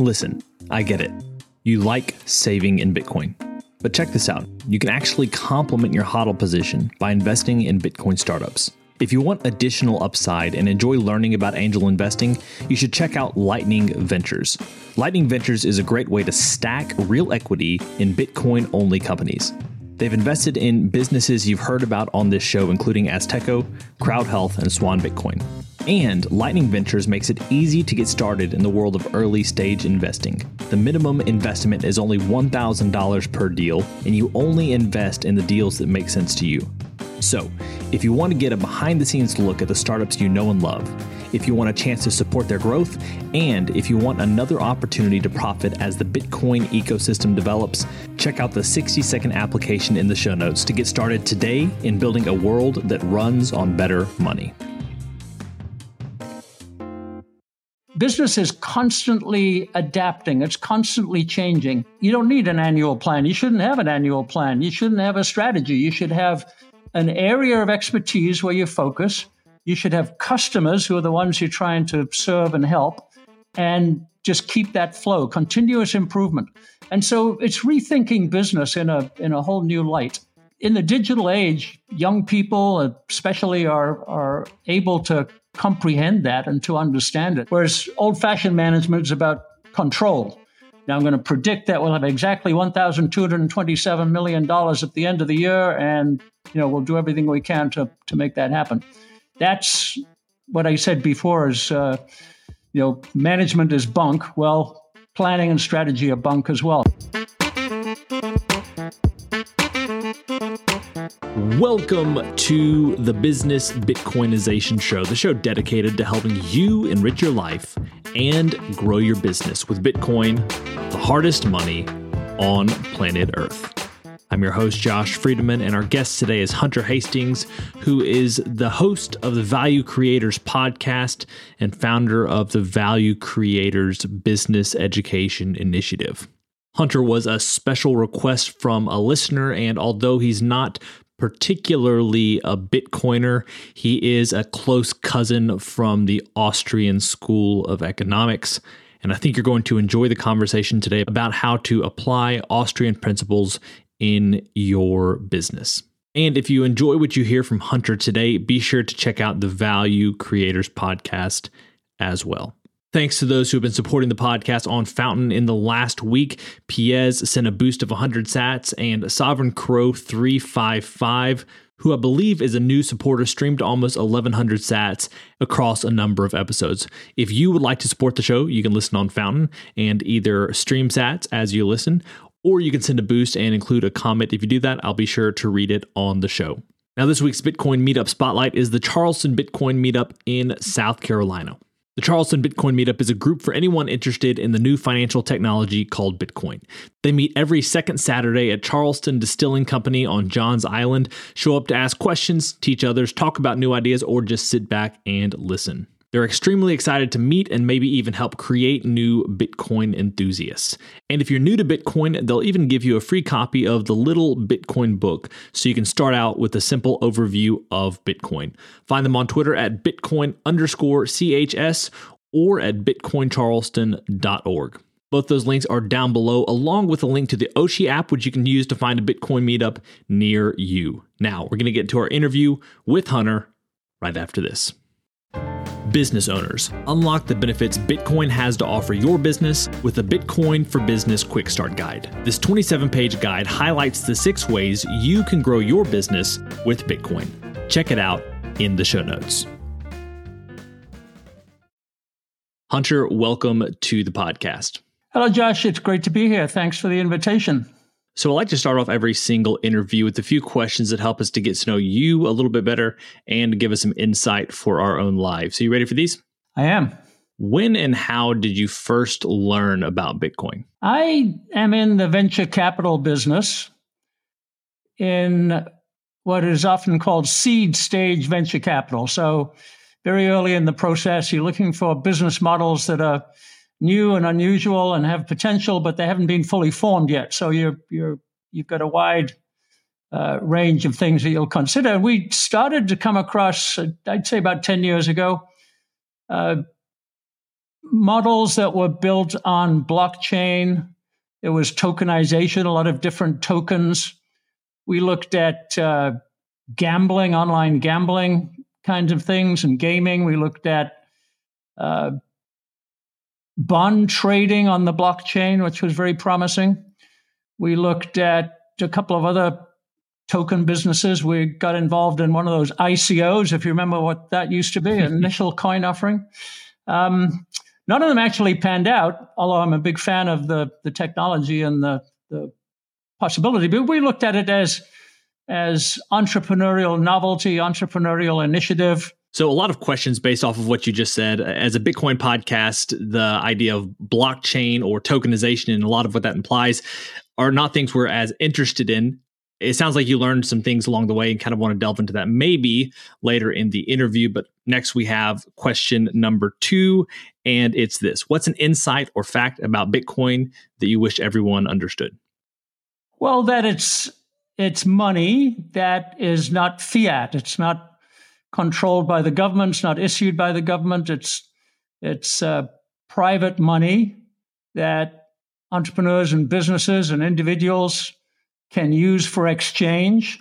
Listen, I get it. You like saving in Bitcoin. But check this out you can actually complement your HODL position by investing in Bitcoin startups. If you want additional upside and enjoy learning about angel investing, you should check out Lightning Ventures. Lightning Ventures is a great way to stack real equity in Bitcoin only companies. They've invested in businesses you've heard about on this show, including Azteco, Crowd Health, and Swan Bitcoin. And Lightning Ventures makes it easy to get started in the world of early stage investing. The minimum investment is only $1,000 per deal, and you only invest in the deals that make sense to you. So, if you want to get a behind the scenes look at the startups you know and love, if you want a chance to support their growth, and if you want another opportunity to profit as the Bitcoin ecosystem develops, check out the 60 second application in the show notes to get started today in building a world that runs on better money. Business is constantly adapting, it's constantly changing. You don't need an annual plan. You shouldn't have an annual plan. You shouldn't have a strategy. You should have an area of expertise where you focus. You should have customers who are the ones you're trying to serve and help, and just keep that flow, continuous improvement. And so it's rethinking business in a in a whole new light. In the digital age, young people especially are are able to comprehend that and to understand it. Whereas old fashioned management is about control. Now, I'm going to predict that we'll have exactly $1,227 million at the end of the year, and you know we'll do everything we can to, to make that happen. That's what I said before is, uh, you know, management is bunk. Well, planning and strategy are bunk as well. Welcome to the Business Bitcoinization Show, the show dedicated to helping you enrich your life and grow your business with Bitcoin, the hardest money on planet Earth. I'm your host, Josh Friedeman, and our guest today is Hunter Hastings, who is the host of the Value Creators podcast and founder of the Value Creators Business Education Initiative. Hunter was a special request from a listener, and although he's not particularly a Bitcoiner. He is a close cousin from the Austrian School of Economics. And I think you're going to enjoy the conversation today about how to apply Austrian principles in your business. And if you enjoy what you hear from Hunter today, be sure to check out the Value Creators podcast as well. Thanks to those who have been supporting the podcast on Fountain in the last week. Piez sent a boost of 100 sats, and Sovereign Crow 355, who I believe is a new supporter, streamed almost 1,100 sats across a number of episodes. If you would like to support the show, you can listen on Fountain and either stream sats as you listen, or you can send a boost and include a comment. If you do that, I'll be sure to read it on the show. Now, this week's Bitcoin Meetup Spotlight is the Charleston Bitcoin Meetup in South Carolina. The Charleston Bitcoin Meetup is a group for anyone interested in the new financial technology called Bitcoin. They meet every second Saturday at Charleston Distilling Company on Johns Island. Show up to ask questions, teach others, talk about new ideas, or just sit back and listen. They're extremely excited to meet and maybe even help create new Bitcoin enthusiasts. And if you're new to Bitcoin, they'll even give you a free copy of the Little Bitcoin book so you can start out with a simple overview of Bitcoin. Find them on Twitter at Bitcoin underscore CHS or at bitcoincharleston.org. Both those links are down below, along with a link to the Oshi app, which you can use to find a Bitcoin meetup near you. Now, we're going to get to our interview with Hunter right after this business owners. Unlock the benefits Bitcoin has to offer your business with the Bitcoin for Business Quick Start Guide. This 27 page guide highlights the six ways you can grow your business with Bitcoin. Check it out in the show notes. Hunter, welcome to the podcast. Hello, Josh. It's great to be here. Thanks for the invitation. So, I like to start off every single interview with a few questions that help us to get to know you a little bit better and give us some insight for our own lives. So, you ready for these? I am. When and how did you first learn about Bitcoin? I am in the venture capital business in what is often called seed stage venture capital. So, very early in the process, you're looking for business models that are new and unusual and have potential, but they haven't been fully formed yet. So you're you're you've got a wide uh, range of things that you'll consider. And we started to come across, uh, I'd say, about ten years ago, uh, models that were built on blockchain. There was tokenization, a lot of different tokens. We looked at uh, gambling, online gambling kinds of things, and gaming. We looked at uh, bond trading on the blockchain, which was very promising. We looked at a couple of other token businesses. We got involved in one of those ICOs, if you remember what that used to be, initial coin offering. Um, none of them actually panned out, although I'm a big fan of the, the technology and the, the possibility. But we looked at it as as entrepreneurial novelty, entrepreneurial initiative. So, a lot of questions based off of what you just said. As a Bitcoin podcast, the idea of blockchain or tokenization and a lot of what that implies are not things we're as interested in. It sounds like you learned some things along the way and kind of want to delve into that maybe later in the interview. But next, we have question number two, and it's this What's an insight or fact about Bitcoin that you wish everyone understood? Well, that it's it's money that is not fiat. It's not controlled by the government. It's not issued by the government. It's it's uh, private money that entrepreneurs and businesses and individuals can use for exchange.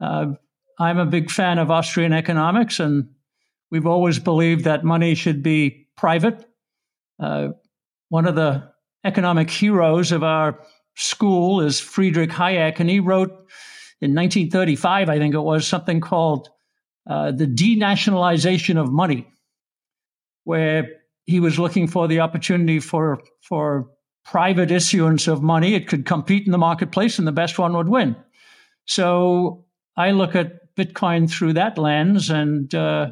Uh, I'm a big fan of Austrian economics, and we've always believed that money should be private. Uh, one of the economic heroes of our school is Friedrich Hayek, and he wrote in 1935, I think it was, something called uh, The Denationalization of Money, where he was looking for the opportunity for, for private issuance of money. It could compete in the marketplace, and the best one would win. So I look at Bitcoin through that lens, and uh,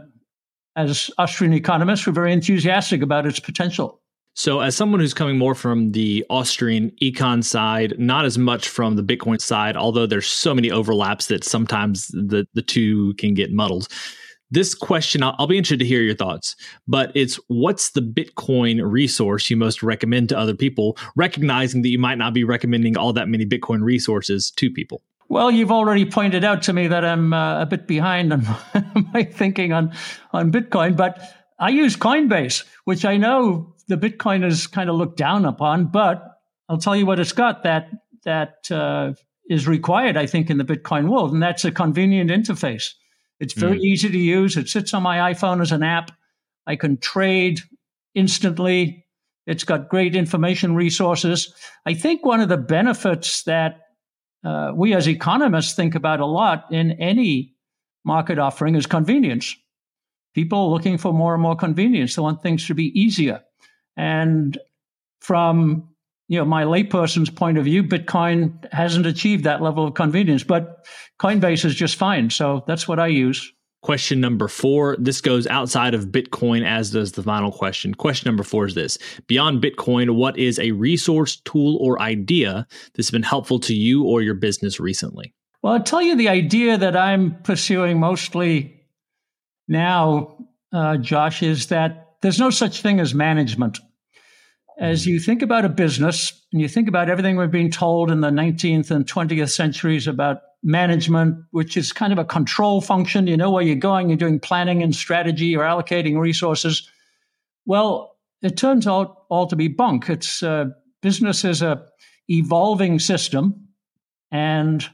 as Austrian economists, we're very enthusiastic about its potential. So, as someone who's coming more from the Austrian econ side, not as much from the Bitcoin side, although there's so many overlaps that sometimes the, the two can get muddled. This question, I'll, I'll be interested to hear your thoughts, but it's what's the Bitcoin resource you most recommend to other people, recognizing that you might not be recommending all that many Bitcoin resources to people? Well, you've already pointed out to me that I'm uh, a bit behind on my thinking on, on Bitcoin, but I use Coinbase, which I know the Bitcoin is kind of looked down upon, but I'll tell you what it's got that that uh, is required, I think, in the Bitcoin world, and that's a convenient interface. It's very mm. easy to use. It sits on my iPhone as an app. I can trade instantly. It's got great information resources. I think one of the benefits that uh, we as economists think about a lot in any market offering is convenience. People are looking for more and more convenience. They want things to be easier. And from you know my layperson's point of view, Bitcoin hasn't achieved that level of convenience, but Coinbase is just fine. So that's what I use. Question number four. This goes outside of Bitcoin, as does the final question. Question number four is this Beyond Bitcoin, what is a resource, tool, or idea that's been helpful to you or your business recently? Well, I'll tell you the idea that I'm pursuing mostly now, uh, Josh, is that there's no such thing as management. As you think about a business and you think about everything we've been told in the 19th and 20th centuries about management, which is kind of a control function, you know where you're going, you're doing planning and strategy, you're allocating resources. Well, it turns out all to be bunk. It's uh, business is a evolving system, and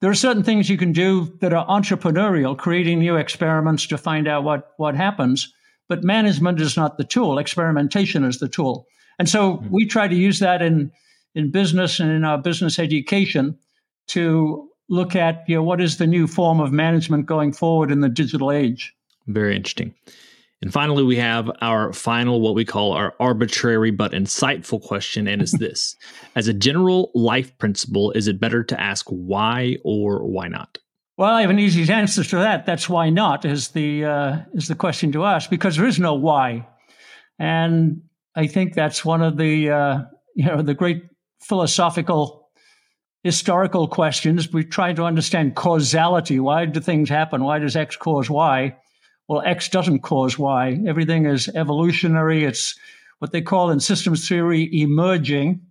there are certain things you can do that are entrepreneurial, creating new experiments to find out what what happens. But management is not the tool, experimentation is the tool. And so mm-hmm. we try to use that in, in business and in our business education to look at you know, what is the new form of management going forward in the digital age. Very interesting. And finally, we have our final, what we call our arbitrary but insightful question. And it's this As a general life principle, is it better to ask why or why not? Well, I have an easy answer to that. That's why not is the uh, is the question to ask because there is no why, and I think that's one of the uh, you know the great philosophical historical questions. We try to understand causality. Why do things happen? Why does X cause Y? Well, X doesn't cause Y. Everything is evolutionary. It's what they call in systems theory emerging,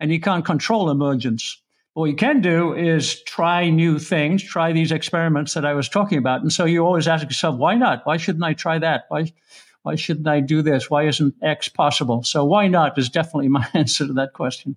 and you can't control emergence. What you can do is try new things, try these experiments that I was talking about. And so you always ask yourself, why not? Why shouldn't I try that? Why, Why shouldn't I do this? Why isn't X possible? So why not is definitely my answer to that question.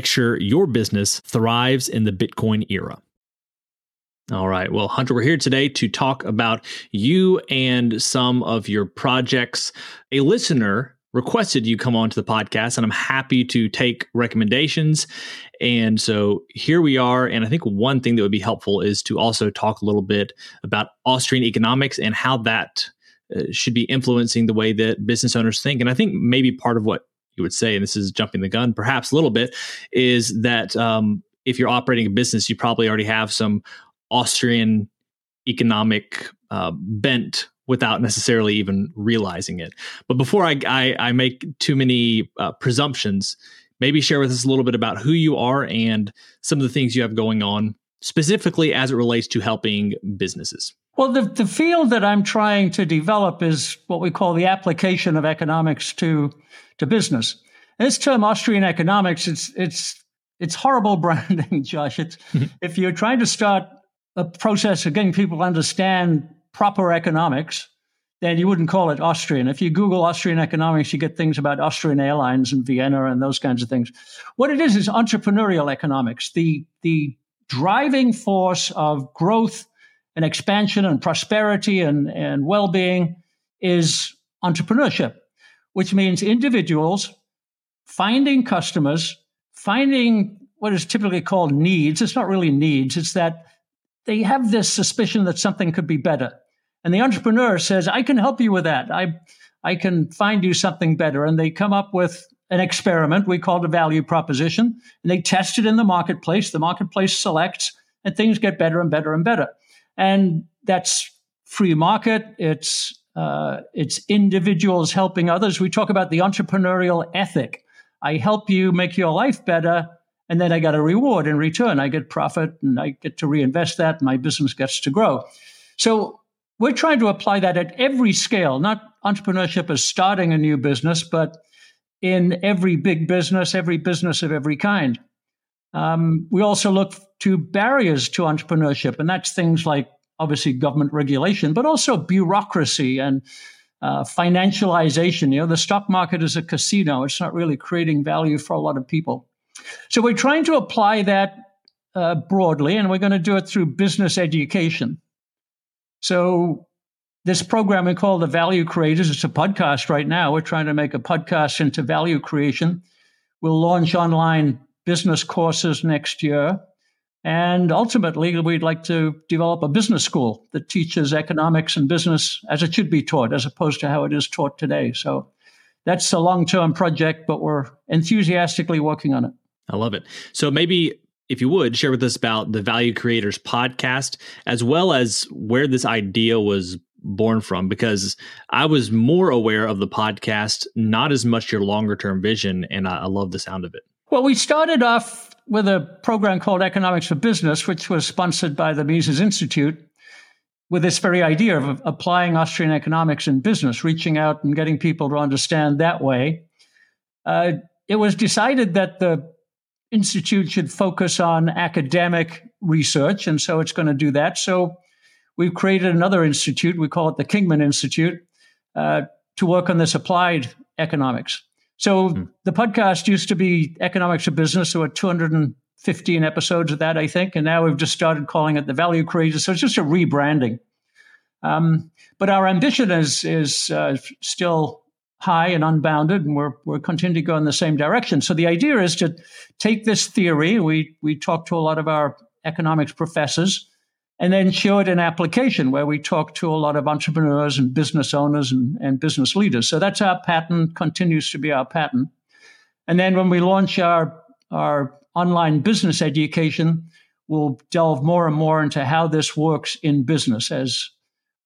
make sure your business thrives in the Bitcoin era. All right. Well, Hunter, we're here today to talk about you and some of your projects. A listener requested you come on to the podcast, and I'm happy to take recommendations. And so here we are. And I think one thing that would be helpful is to also talk a little bit about Austrian economics and how that uh, should be influencing the way that business owners think. And I think maybe part of what you would say, and this is jumping the gun perhaps a little bit, is that um, if you're operating a business, you probably already have some Austrian economic uh, bent without necessarily even realizing it. But before I, I, I make too many uh, presumptions, maybe share with us a little bit about who you are and some of the things you have going on, specifically as it relates to helping businesses. Well, the, the field that I'm trying to develop is what we call the application of economics to to business. And this term Austrian economics, it's it's it's horrible branding, Josh. It's mm-hmm. if you're trying to start a process of getting people to understand proper economics, then you wouldn't call it Austrian. If you Google Austrian economics, you get things about Austrian Airlines and Vienna and those kinds of things. What it is is entrepreneurial economics, the the driving force of growth and expansion and prosperity and, and well-being is entrepreneurship which means individuals finding customers, finding what is typically called needs. It's not really needs, it's that they have this suspicion that something could be better. And the entrepreneur says, I can help you with that. I, I can find you something better. And they come up with an experiment we call a value proposition, and they test it in the marketplace. The marketplace selects, and things get better and better and better. And that's free market. It's uh, it's individuals helping others. We talk about the entrepreneurial ethic. I help you make your life better, and then I get a reward in return. I get profit, and I get to reinvest that, and my business gets to grow. So we're trying to apply that at every scale, not entrepreneurship as starting a new business, but in every big business, every business of every kind. Um, we also look to barriers to entrepreneurship, and that's things like obviously government regulation, but also bureaucracy and uh, financialization. You know, the stock market is a casino; it's not really creating value for a lot of people. So we're trying to apply that uh, broadly, and we're going to do it through business education. So this program we call the Value Creators. It's a podcast right now. We're trying to make a podcast into value creation. We'll launch online business courses next year. And ultimately, we'd like to develop a business school that teaches economics and business as it should be taught, as opposed to how it is taught today. So that's a long term project, but we're enthusiastically working on it. I love it. So maybe if you would share with us about the Value Creators podcast, as well as where this idea was born from, because I was more aware of the podcast, not as much your longer term vision. And I, I love the sound of it. Well, we started off with a program called Economics for Business, which was sponsored by the Mises Institute. with this very idea of applying Austrian economics in business, reaching out and getting people to understand that way, uh, it was decided that the institute should focus on academic research, and so it's going to do that. So we've created another institute. We call it the Kingman Institute uh, to work on this applied economics. So hmm. the podcast used to be Economics of Business. There were 215 episodes of that, I think, and now we've just started calling it the Value Creator. So it's just a rebranding. Um, but our ambition is is uh, still high and unbounded, and we're we're continuing to go in the same direction. So the idea is to take this theory. We we talk to a lot of our economics professors and then show it in application where we talk to a lot of entrepreneurs and business owners and, and business leaders. So that's our pattern, continues to be our pattern. And then when we launch our, our online business education, we'll delve more and more into how this works in business as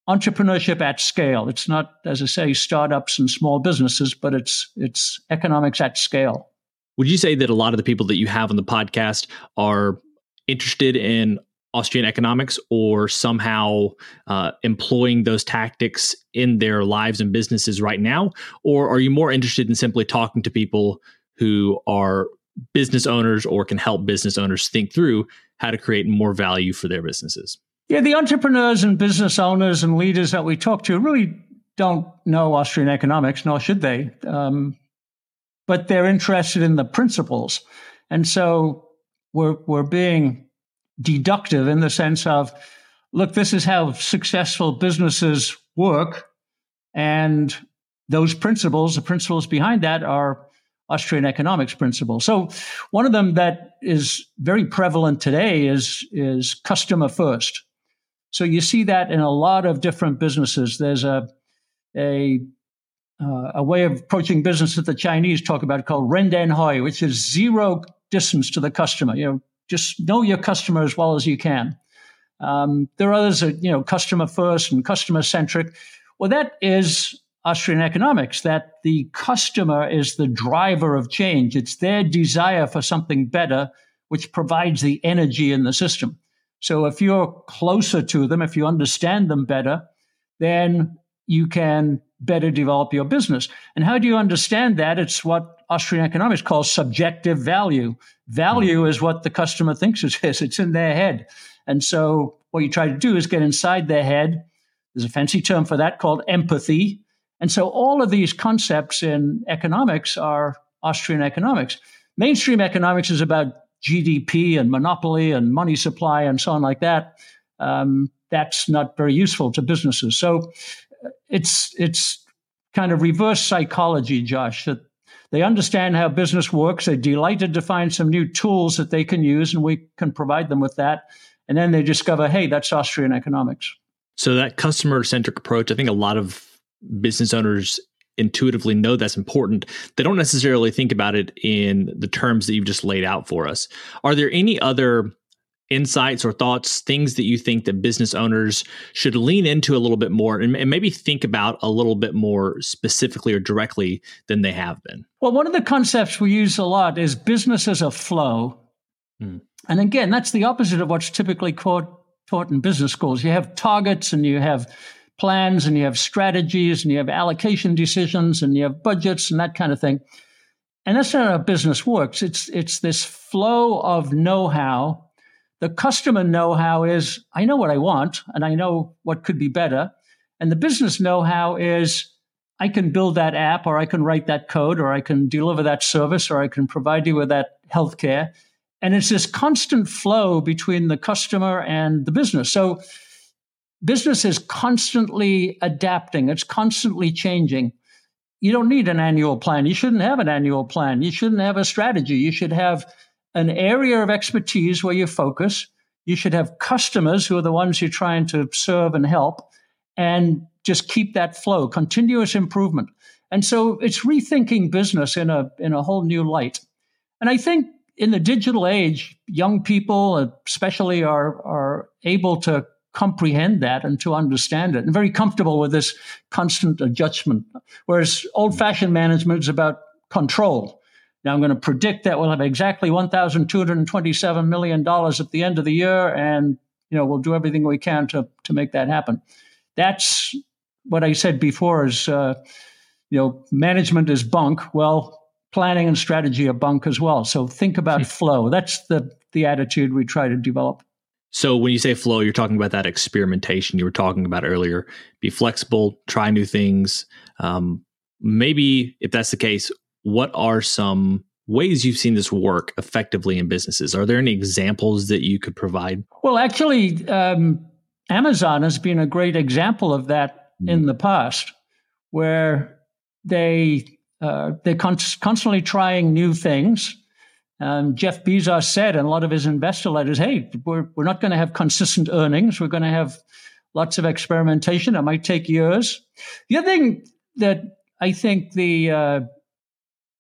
entrepreneurship at scale. It's not, as I say, startups and small businesses, but it's it's economics at scale. Would you say that a lot of the people that you have on the podcast are interested in Austrian economics or somehow uh, employing those tactics in their lives and businesses right now? Or are you more interested in simply talking to people who are business owners or can help business owners think through how to create more value for their businesses? Yeah, the entrepreneurs and business owners and leaders that we talk to really don't know Austrian economics, nor should they. Um, but they're interested in the principles. And so we're, we're being deductive in the sense of, look, this is how successful businesses work. And those principles, the principles behind that are Austrian economics principles. So one of them that is very prevalent today is, is customer first. So you see that in a lot of different businesses. There's a, a, uh, a way of approaching business that the Chinese talk about called rendanheyi, which is zero distance to the customer. You know, just know your customer as well as you can. Um, there are others that, you know, customer first and customer centric. Well, that is Austrian economics, that the customer is the driver of change. It's their desire for something better, which provides the energy in the system. So if you're closer to them, if you understand them better, then you can better develop your business. And how do you understand that? It's what Austrian economics calls subjective value. Value mm-hmm. is what the customer thinks it is, it's in their head. And so what you try to do is get inside their head. There's a fancy term for that called empathy. And so all of these concepts in economics are Austrian economics. Mainstream economics is about GDP and monopoly and money supply and so on like that. Um, that's not very useful to businesses. So it's it's kind of reverse psychology, Josh, that they understand how business works. They're delighted to find some new tools that they can use, and we can provide them with that. And then they discover, hey, that's Austrian economics. So that customer centric approach, I think a lot of business owners intuitively know that's important. They don't necessarily think about it in the terms that you've just laid out for us. Are there any other insights or thoughts, things that you think that business owners should lean into a little bit more and, and, maybe think about a little bit more specifically or directly than they have been? Well, one of the concepts we use a lot is business as a flow. Hmm. And again, that's the opposite of what's typically taught, taught in business schools. You have targets and you have plans and you have strategies and you have allocation decisions and you have budgets and that kind of thing. And that's not how business works. It's it's this flow of know-how the customer know how is I know what I want and I know what could be better. And the business know how is I can build that app or I can write that code or I can deliver that service or I can provide you with that healthcare. And it's this constant flow between the customer and the business. So business is constantly adapting, it's constantly changing. You don't need an annual plan. You shouldn't have an annual plan. You shouldn't have a strategy. You should have an area of expertise where you focus. You should have customers who are the ones you're trying to serve and help, and just keep that flow, continuous improvement. And so it's rethinking business in a in a whole new light. And I think in the digital age, young people especially are are able to comprehend that and to understand it and very comfortable with this constant adjustment. Whereas old fashioned management is about control. Now, I'm going to predict that we'll have exactly $1,227 million at the end of the year, and you know, we'll do everything we can to to make that happen. That's what I said before is, uh, you know, management is bunk. Well, planning and strategy are bunk as well. So think about hmm. flow. That's the the attitude we try to develop. So when you say flow, you're talking about that experimentation you were talking about earlier. Be flexible, try new things. Um, maybe if that's the case, what are some ways you've seen this work effectively in businesses? Are there any examples that you could provide? Well, actually, um, Amazon has been a great example of that mm. in the past, where they uh, they're con- constantly trying new things um, Jeff Bezos said in a lot of his investor letters, hey, we're, we're not going to have consistent earnings. We're going to have lots of experimentation. It might take years. The other thing that I think the uh,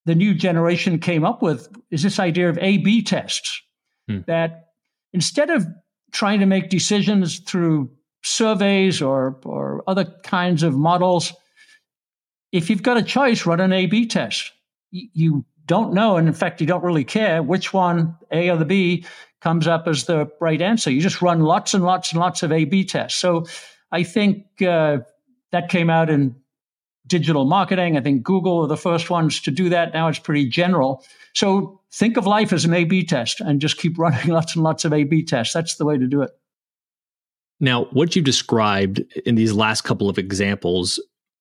the new generation came up with is this idea of A/B tests. Hmm. That instead of trying to make decisions through surveys or or other kinds of models, if you've got a choice, run an A/B test. You don't know, and in fact, you don't really care which one, A or the B, comes up as the right answer. You just run lots and lots and lots of A B tests. So I think uh, that came out in digital marketing. I think Google are the first ones to do that. Now it's pretty general. So think of life as an A B test and just keep running lots and lots of A B tests. That's the way to do it. Now, what you described in these last couple of examples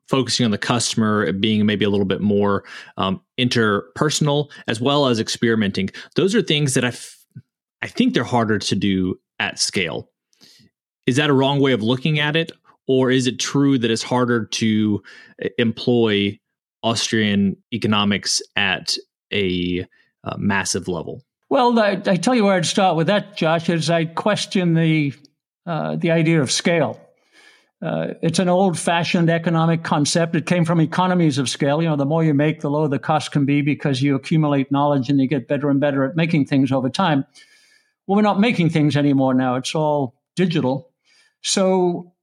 focusing on the customer, being maybe a little bit more um, interpersonal, as well as experimenting. Those are things that I, f- I think they're harder to do at scale. Is that a wrong way of looking at it, or is it true that it's harder to uh, employ Austrian economics at a uh, massive level? Well, I, I, tell you where I'd start with that, Josh. Is I question the uh, the idea of scale. Uh, it's an old fashioned economic concept. It came from economies of scale. You know, the more you make, the lower the cost can be because you accumulate knowledge and you get better and better at making things over time. Well, we're not making things anymore now. It's all digital. So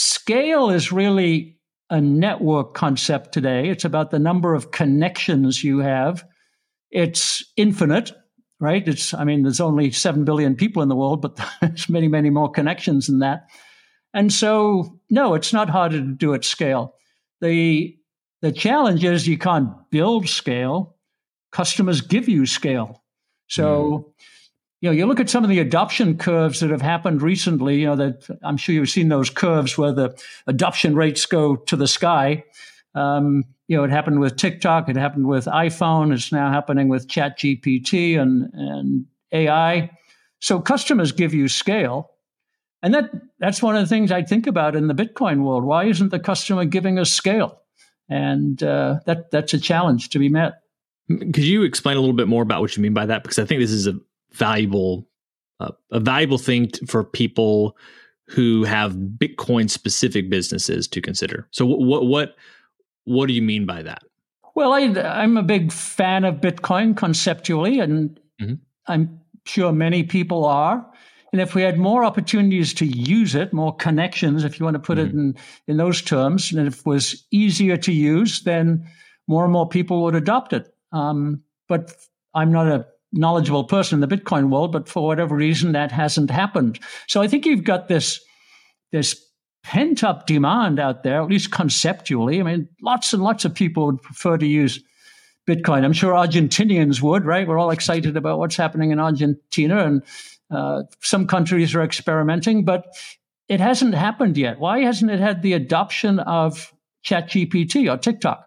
scale is really a network concept today. It's about the number of connections you have. It's infinite, right? It's, I mean, there's only 7 billion people in the world, but there's many, many more connections than that. And so, no, it's not harder to do at scale. The, the challenge is you can't build scale. Customers give you scale. So, mm. You know, you look at some of the adoption curves that have happened recently, you know, that I'm sure you've seen those curves where the adoption rates go to the sky. Um, you know, it happened with TikTok, it happened with iPhone, it's now happening with ChatGPT and, and AI. So customers give you scale. And that that's one of the things I think about in the Bitcoin world. Why isn't the customer giving us scale? And uh, that that's a challenge to be met. Could you explain a little bit more about what you mean by that? Because I think this is a valuable uh, a valuable thing t- for people who have Bitcoin specific businesses to consider. So what what what do you mean by that? Well, I, I'm a big fan of Bitcoin conceptually, and mm-hmm. I'm sure many people are. And if we had more opportunities to use it, more connections, if you want to put mm-hmm. it in, in those terms, and if it was easier to use, then more and more people would adopt it. Um, but I'm not a knowledgeable person in the Bitcoin world, but for whatever reason, that hasn't happened. So I think you've got this, this pent up demand out there, at least conceptually. I mean, lots and lots of people would prefer to use Bitcoin. I'm sure Argentinians would, right? We're all excited about what's happening in Argentina and uh, some countries are experimenting, but it hasn't happened yet. Why hasn't it had the adoption of ChatGPT or TikTok?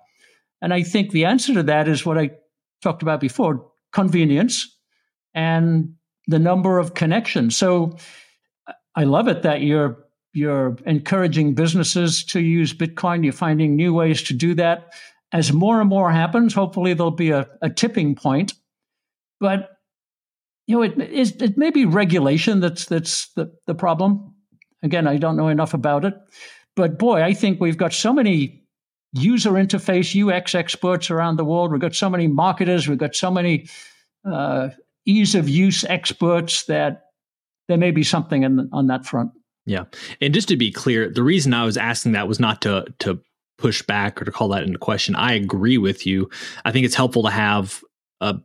And I think the answer to that is what I talked about before convenience and the number of connections. So I love it that you're you're encouraging businesses to use Bitcoin. You're finding new ways to do that. As more and more happens, hopefully there'll be a, a tipping point. But you know, it, it, it may be regulation that's that's the, the problem. Again, I don't know enough about it, but boy, I think we've got so many user interface UX experts around the world. We've got so many marketers. We've got so many uh, ease of use experts that there may be something in, on that front. Yeah, and just to be clear, the reason I was asking that was not to to push back or to call that into question. I agree with you. I think it's helpful to have a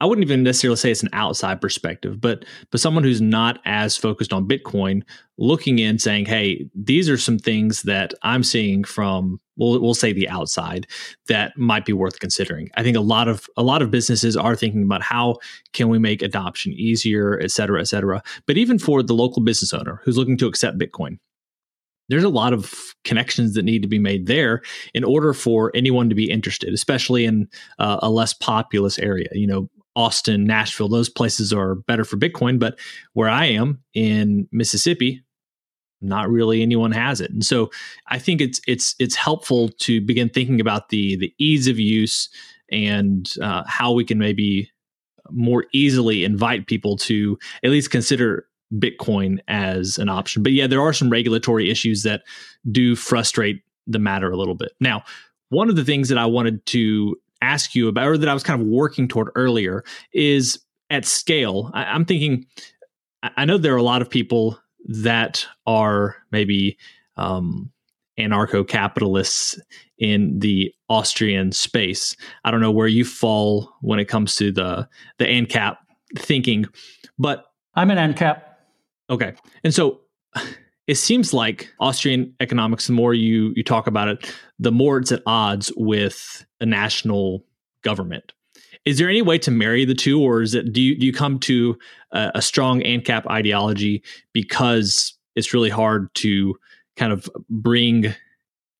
I wouldn't even necessarily say it's an outside perspective, but but someone who's not as focused on Bitcoin looking in saying, "Hey, these are some things that I'm seeing from we'll we'll say the outside that might be worth considering." I think a lot of a lot of businesses are thinking about how can we make adoption easier, et cetera, et cetera. But even for the local business owner who's looking to accept Bitcoin, there's a lot of connections that need to be made there in order for anyone to be interested, especially in uh, a less populous area. You know, Austin, Nashville, those places are better for Bitcoin. But where I am in Mississippi, not really anyone has it. And so I think it's it's it's helpful to begin thinking about the the ease of use and uh, how we can maybe more easily invite people to at least consider Bitcoin as an option. But yeah, there are some regulatory issues that do frustrate the matter a little bit. Now, one of the things that I wanted to ask you about, or that I was kind of working toward earlier, is at scale. I, am thinking, I know there are a lot of people that are maybe um, anarcho capitalists in the Austrian space. I don't know where you fall when it comes to the the ANCAP thinking, but I'm an ANCAP. Okay. And so it seems like Austrian economics, the more you you talk about it, the more it's at odds with a national government. Is there any way to marry the two, or is it do you do you come to a, a strong ANCAP ideology because it's really hard to kind of bring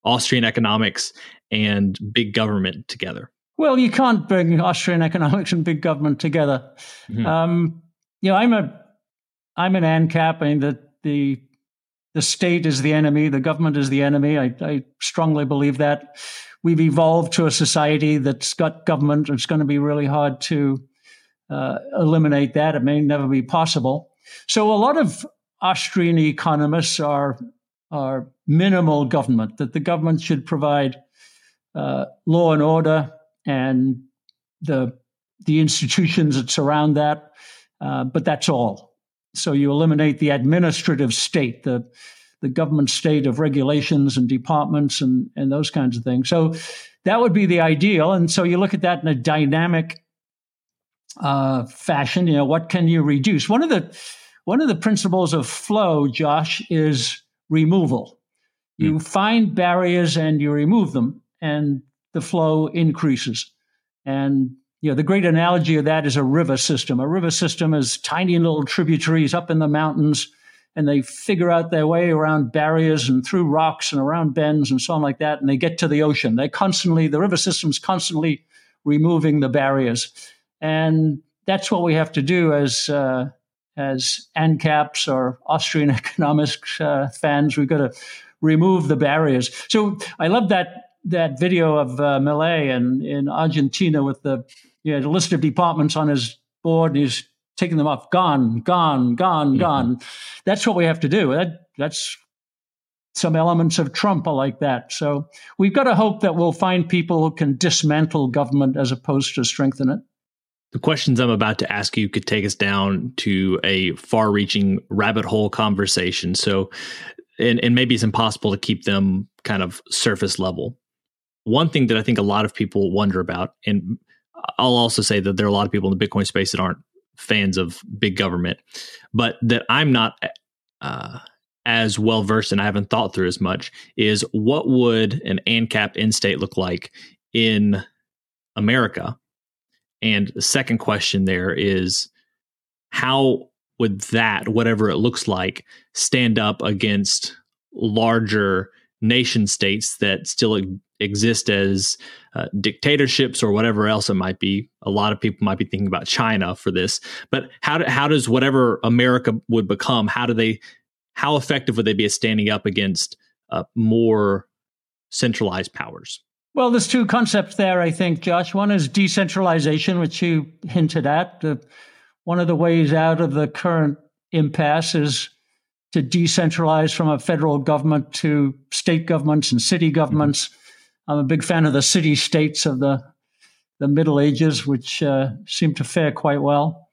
Austrian economics and big government together? Well, you can't bring Austrian economics and big government together. Mm-hmm. Um, you know, I'm a I'm an ANCAP. I mean, the, the, the state is the enemy, the government is the enemy. I, I strongly believe that. We've evolved to a society that's got government. It's going to be really hard to uh, eliminate that. It may never be possible. So a lot of Austrian economists are are minimal government. That the government should provide uh, law and order and the the institutions that surround that, uh, but that's all. So you eliminate the administrative state, the the government state of regulations and departments and, and those kinds of things. So that would be the ideal. And so you look at that in a dynamic uh, fashion. You know, what can you reduce? One of the one of the principles of flow, Josh, is removal. You mm. find barriers and you remove them, and the flow increases. And you know, the great analogy of that is a river system. A river system is tiny little tributaries up in the mountains, and they figure out their way around barriers and through rocks and around bends and so on like that, and they get to the ocean. They constantly, the river system's constantly removing the barriers, and that's what we have to do as uh, as ANCAPs or Austrian economics uh, fans. We've got to remove the barriers. So I love that that video of uh, in, in Argentina with the you know, a list of departments on his board, and he's taking them off. Gone, gone, gone, mm-hmm. gone. That's what we have to do. That, that's some elements of Trump are like that. So we've got to hope that we'll find people who can dismantle government as opposed to strengthen it. The questions I'm about to ask you could take us down to a far reaching rabbit hole conversation. So, and, and maybe it's impossible to keep them kind of surface level. One thing that I think a lot of people wonder about, and I'll also say that there are a lot of people in the Bitcoin space that aren't fans of big government, but that I'm not uh, as well versed and I haven't thought through as much is what would an ANCAP in state look like in America? And the second question there is how would that, whatever it looks like, stand up against larger nation states that still exist as uh, dictatorships or whatever else it might be. A lot of people might be thinking about China for this, but how do, how does whatever America would become? How do they? How effective would they be at standing up against uh, more centralized powers? Well, there's two concepts there, I think, Josh. One is decentralization, which you hinted at. Uh, one of the ways out of the current impasse is to decentralize from a federal government to state governments and city governments. Mm-hmm I'm a big fan of the city states of the the Middle Ages, which uh, seem to fare quite well.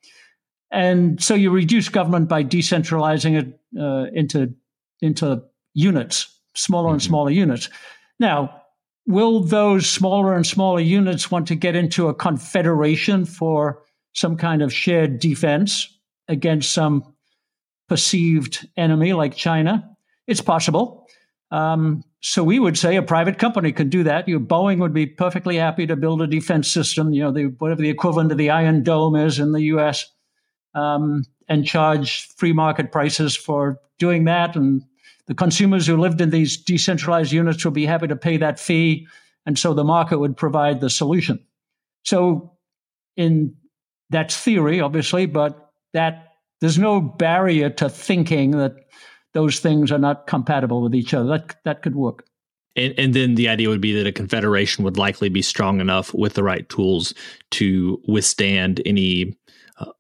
And so you reduce government by decentralizing it uh, into into units, smaller mm-hmm. and smaller units. Now, will those smaller and smaller units want to get into a confederation for some kind of shared defense against some perceived enemy like China? It's possible. Um, so we would say a private company could do that. You Boeing would be perfectly happy to build a defense system, you know, the, whatever the equivalent of the Iron Dome is in the U.S., um, and charge free market prices for doing that. And the consumers who lived in these decentralized units would be happy to pay that fee, and so the market would provide the solution. So, in that's theory, obviously, but that there's no barrier to thinking that those things are not compatible with each other. That that could work. And, and, then the idea would be that a confederation would likely be strong enough with the right tools to withstand any uh,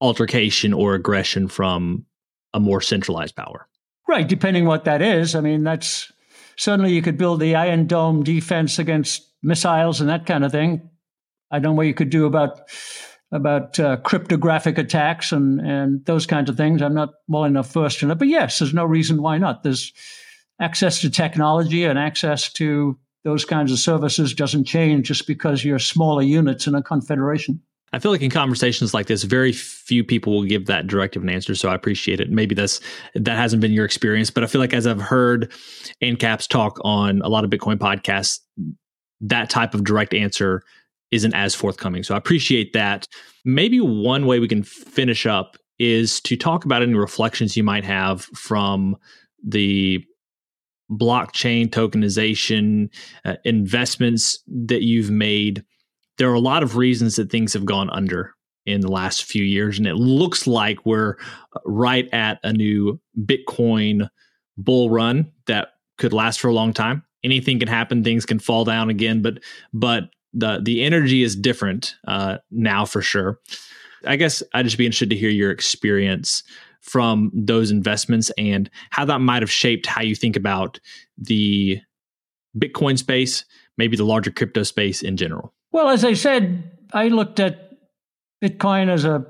altercation or aggression from a more centralized power. Right, depending what that is. I mean, that's certainly you could build the Iron Dome defense against missiles and that kind of thing. I don't know what you could do about about uh, cryptographic attacks and, and those kinds of things. I'm not well enough versed in it, but yes, there's no reason why not. There's access to technology and access to those kinds of services doesn't change just because you're smaller units in a confederation. I feel like in conversations like this, very few people will give that directive an answer. So I appreciate it. Maybe that's that hasn't been your experience, but I feel like as I've heard AnCaps talk on a lot of Bitcoin podcasts, that type of direct answer isn't as forthcoming. So I appreciate that. Maybe one way we can finish up is to talk about any reflections you might have from the blockchain tokenization uh, investments that you've made. There are a lot of reasons that things have gone under in the last few years, and it looks like we're right at a new Bitcoin bull run that could last for a long time. Anything can happen; things can fall down again, but but the the energy is different uh, now for sure. I guess I'd just be interested to hear your experience from those investments and how that might have shaped how you think about the Bitcoin space, maybe the larger crypto space in general. Well, as I said, I looked at Bitcoin as a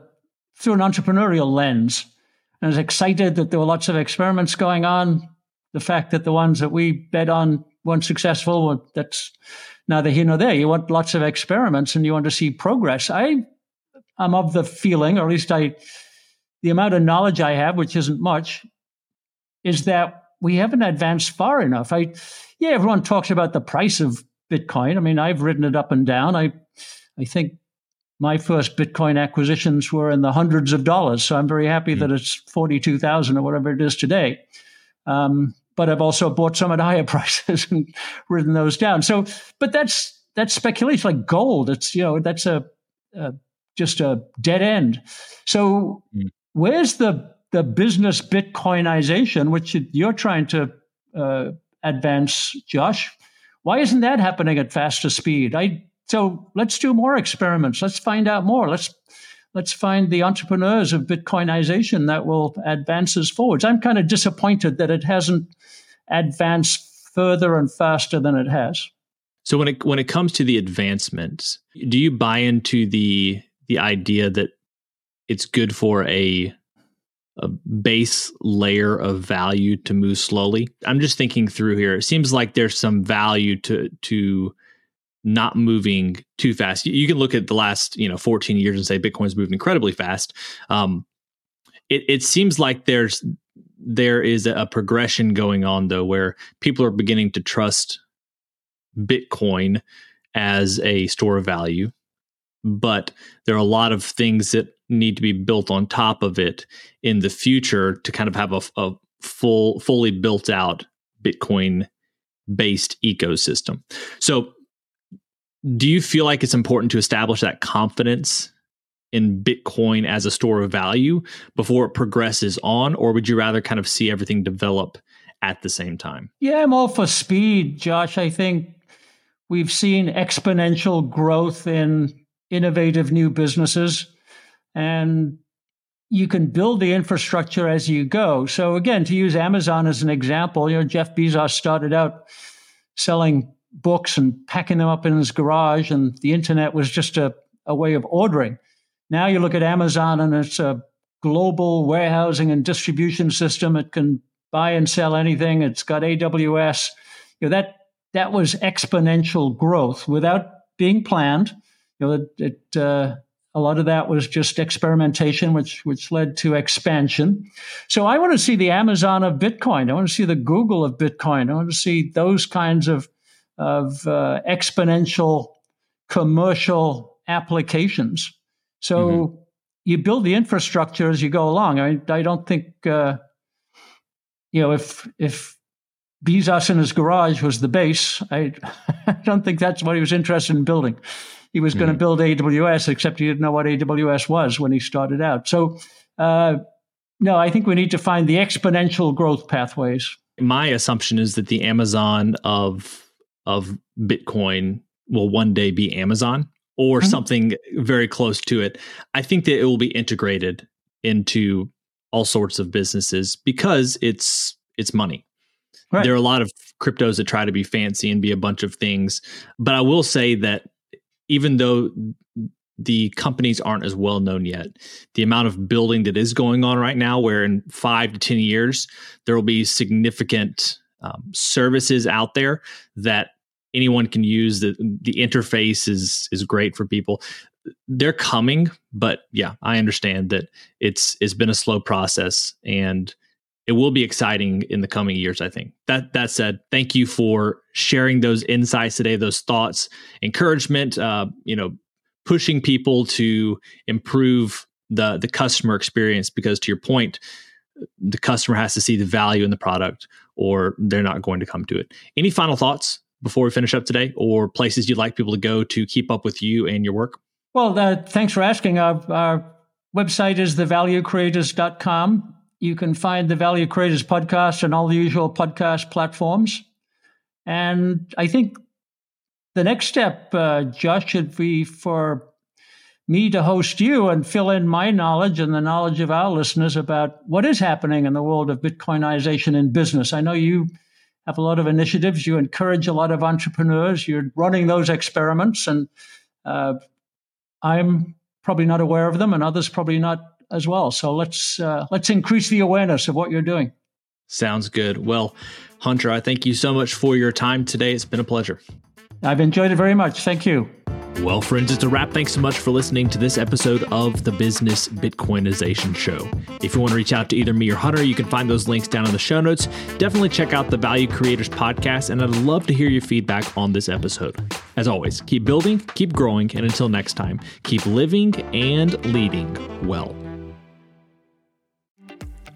through an entrepreneurial lens. I was excited that there were lots of experiments going on. The fact that the ones that we bet on weren't successful, that's neither here nor there. You want lots of experiments and you want to see progress. I am of the feeling, or at least I, the amount of knowledge I have, which isn't much, is that we haven't advanced far enough. I, yeah, everyone talks about the price of Bitcoin. I mean, I've written it up and down. I, I think my first Bitcoin acquisitions were in the hundreds of dollars. So I'm very happy mm-hmm. that it's 42,000 or whatever it is today. Um, but I've also bought some at higher prices and written those down. So, but that's that's speculation, like gold. It's you know that's a, a just a dead end. So, mm. where's the the business Bitcoinization, which you're trying to uh, advance, Josh? Why isn't that happening at faster speed? I so let's do more experiments. Let's find out more. Let's let's find the entrepreneurs of Bitcoinization that will advance us forwards. I'm kind of disappointed that it hasn't advanced further and faster than it has. So when it when it comes to the advancements, do you buy into the the idea that it's good for a a base layer of value to move slowly? I'm just thinking through here. It seems like there's some value to to not moving too fast. You can look at the last, you know, 14 years and say Bitcoin's moved incredibly fast. Um, it, it seems like there's there is a progression going on though, where people are beginning to trust Bitcoin as a store of value, but there are a lot of things that need to be built on top of it in the future to kind of have a, a full, fully built out Bitcoin based ecosystem. So do you feel like it's important to establish that confidence in Bitcoin as a store of value before it progresses on, or would you rather kind of see everything develop at the same time? Yeah, I'm all for speed, Josh. I think we've seen exponential growth in innovative new businesses, and you can build the infrastructure as you go. So again, to use Amazon as an example, you know, Jeff Bezos started out selling books and packing them up in his garage, and the internet was just a, a way of ordering. Now you look at Amazon, and it's a global warehousing and distribution system. It can buy and sell anything. It's got AWS. You know, that that was exponential growth without being planned. You know, it, it uh, a lot of that was just experimentation, which which led to expansion. So I want to see the Amazon of Bitcoin. I want to see the Google of Bitcoin. I want to see those kinds of of uh, exponential commercial applications. So mm-hmm. you build the infrastructure as you go along. I, I don't think uh, you know if if Bezos in his garage was the base. I, I don't think that's what he was interested in building. He was mm-hmm. going to build AWS, except he didn't know what AWS was when he started out. So, uh, no, I think we need to find the exponential growth pathways. My assumption is that the Amazon of of Bitcoin will one day be Amazon or mm-hmm. something very close to it. I think that it will be integrated into all sorts of businesses because it's it's money. Right. There are a lot of cryptos that try to be fancy and be a bunch of things, but I will say that even though the companies aren't as well known yet. The amount of building that is going on right now, where in five to 10 years, there will be significant um, services out there that anyone can use. The, the interface is, is great for people. They're coming, but yeah, I understand that it's it's been a slow process and it will be exciting in the coming years i think that that said thank you for sharing those insights today those thoughts encouragement uh, you know pushing people to improve the the customer experience because to your point the customer has to see the value in the product or they're not going to come to it any final thoughts before we finish up today or places you'd like people to go to keep up with you and your work well uh, thanks for asking our, our website is thevaluecreators.com you can find the Value Creators podcast on all the usual podcast platforms. And I think the next step, uh, Josh, should be for me to host you and fill in my knowledge and the knowledge of our listeners about what is happening in the world of Bitcoinization in business. I know you have a lot of initiatives. You encourage a lot of entrepreneurs. You're running those experiments, and uh, I'm probably not aware of them, and others probably not as well. So let's uh, let's increase the awareness of what you're doing. Sounds good. Well, Hunter, I thank you so much for your time today. It's been a pleasure. I've enjoyed it very much. Thank you. Well, friends, it's a wrap. Thanks so much for listening to this episode of the Business Bitcoinization Show. If you want to reach out to either me or Hunter, you can find those links down in the show notes. Definitely check out the Value Creators podcast, and I'd love to hear your feedback on this episode. As always, keep building, keep growing, and until next time, keep living and leading well.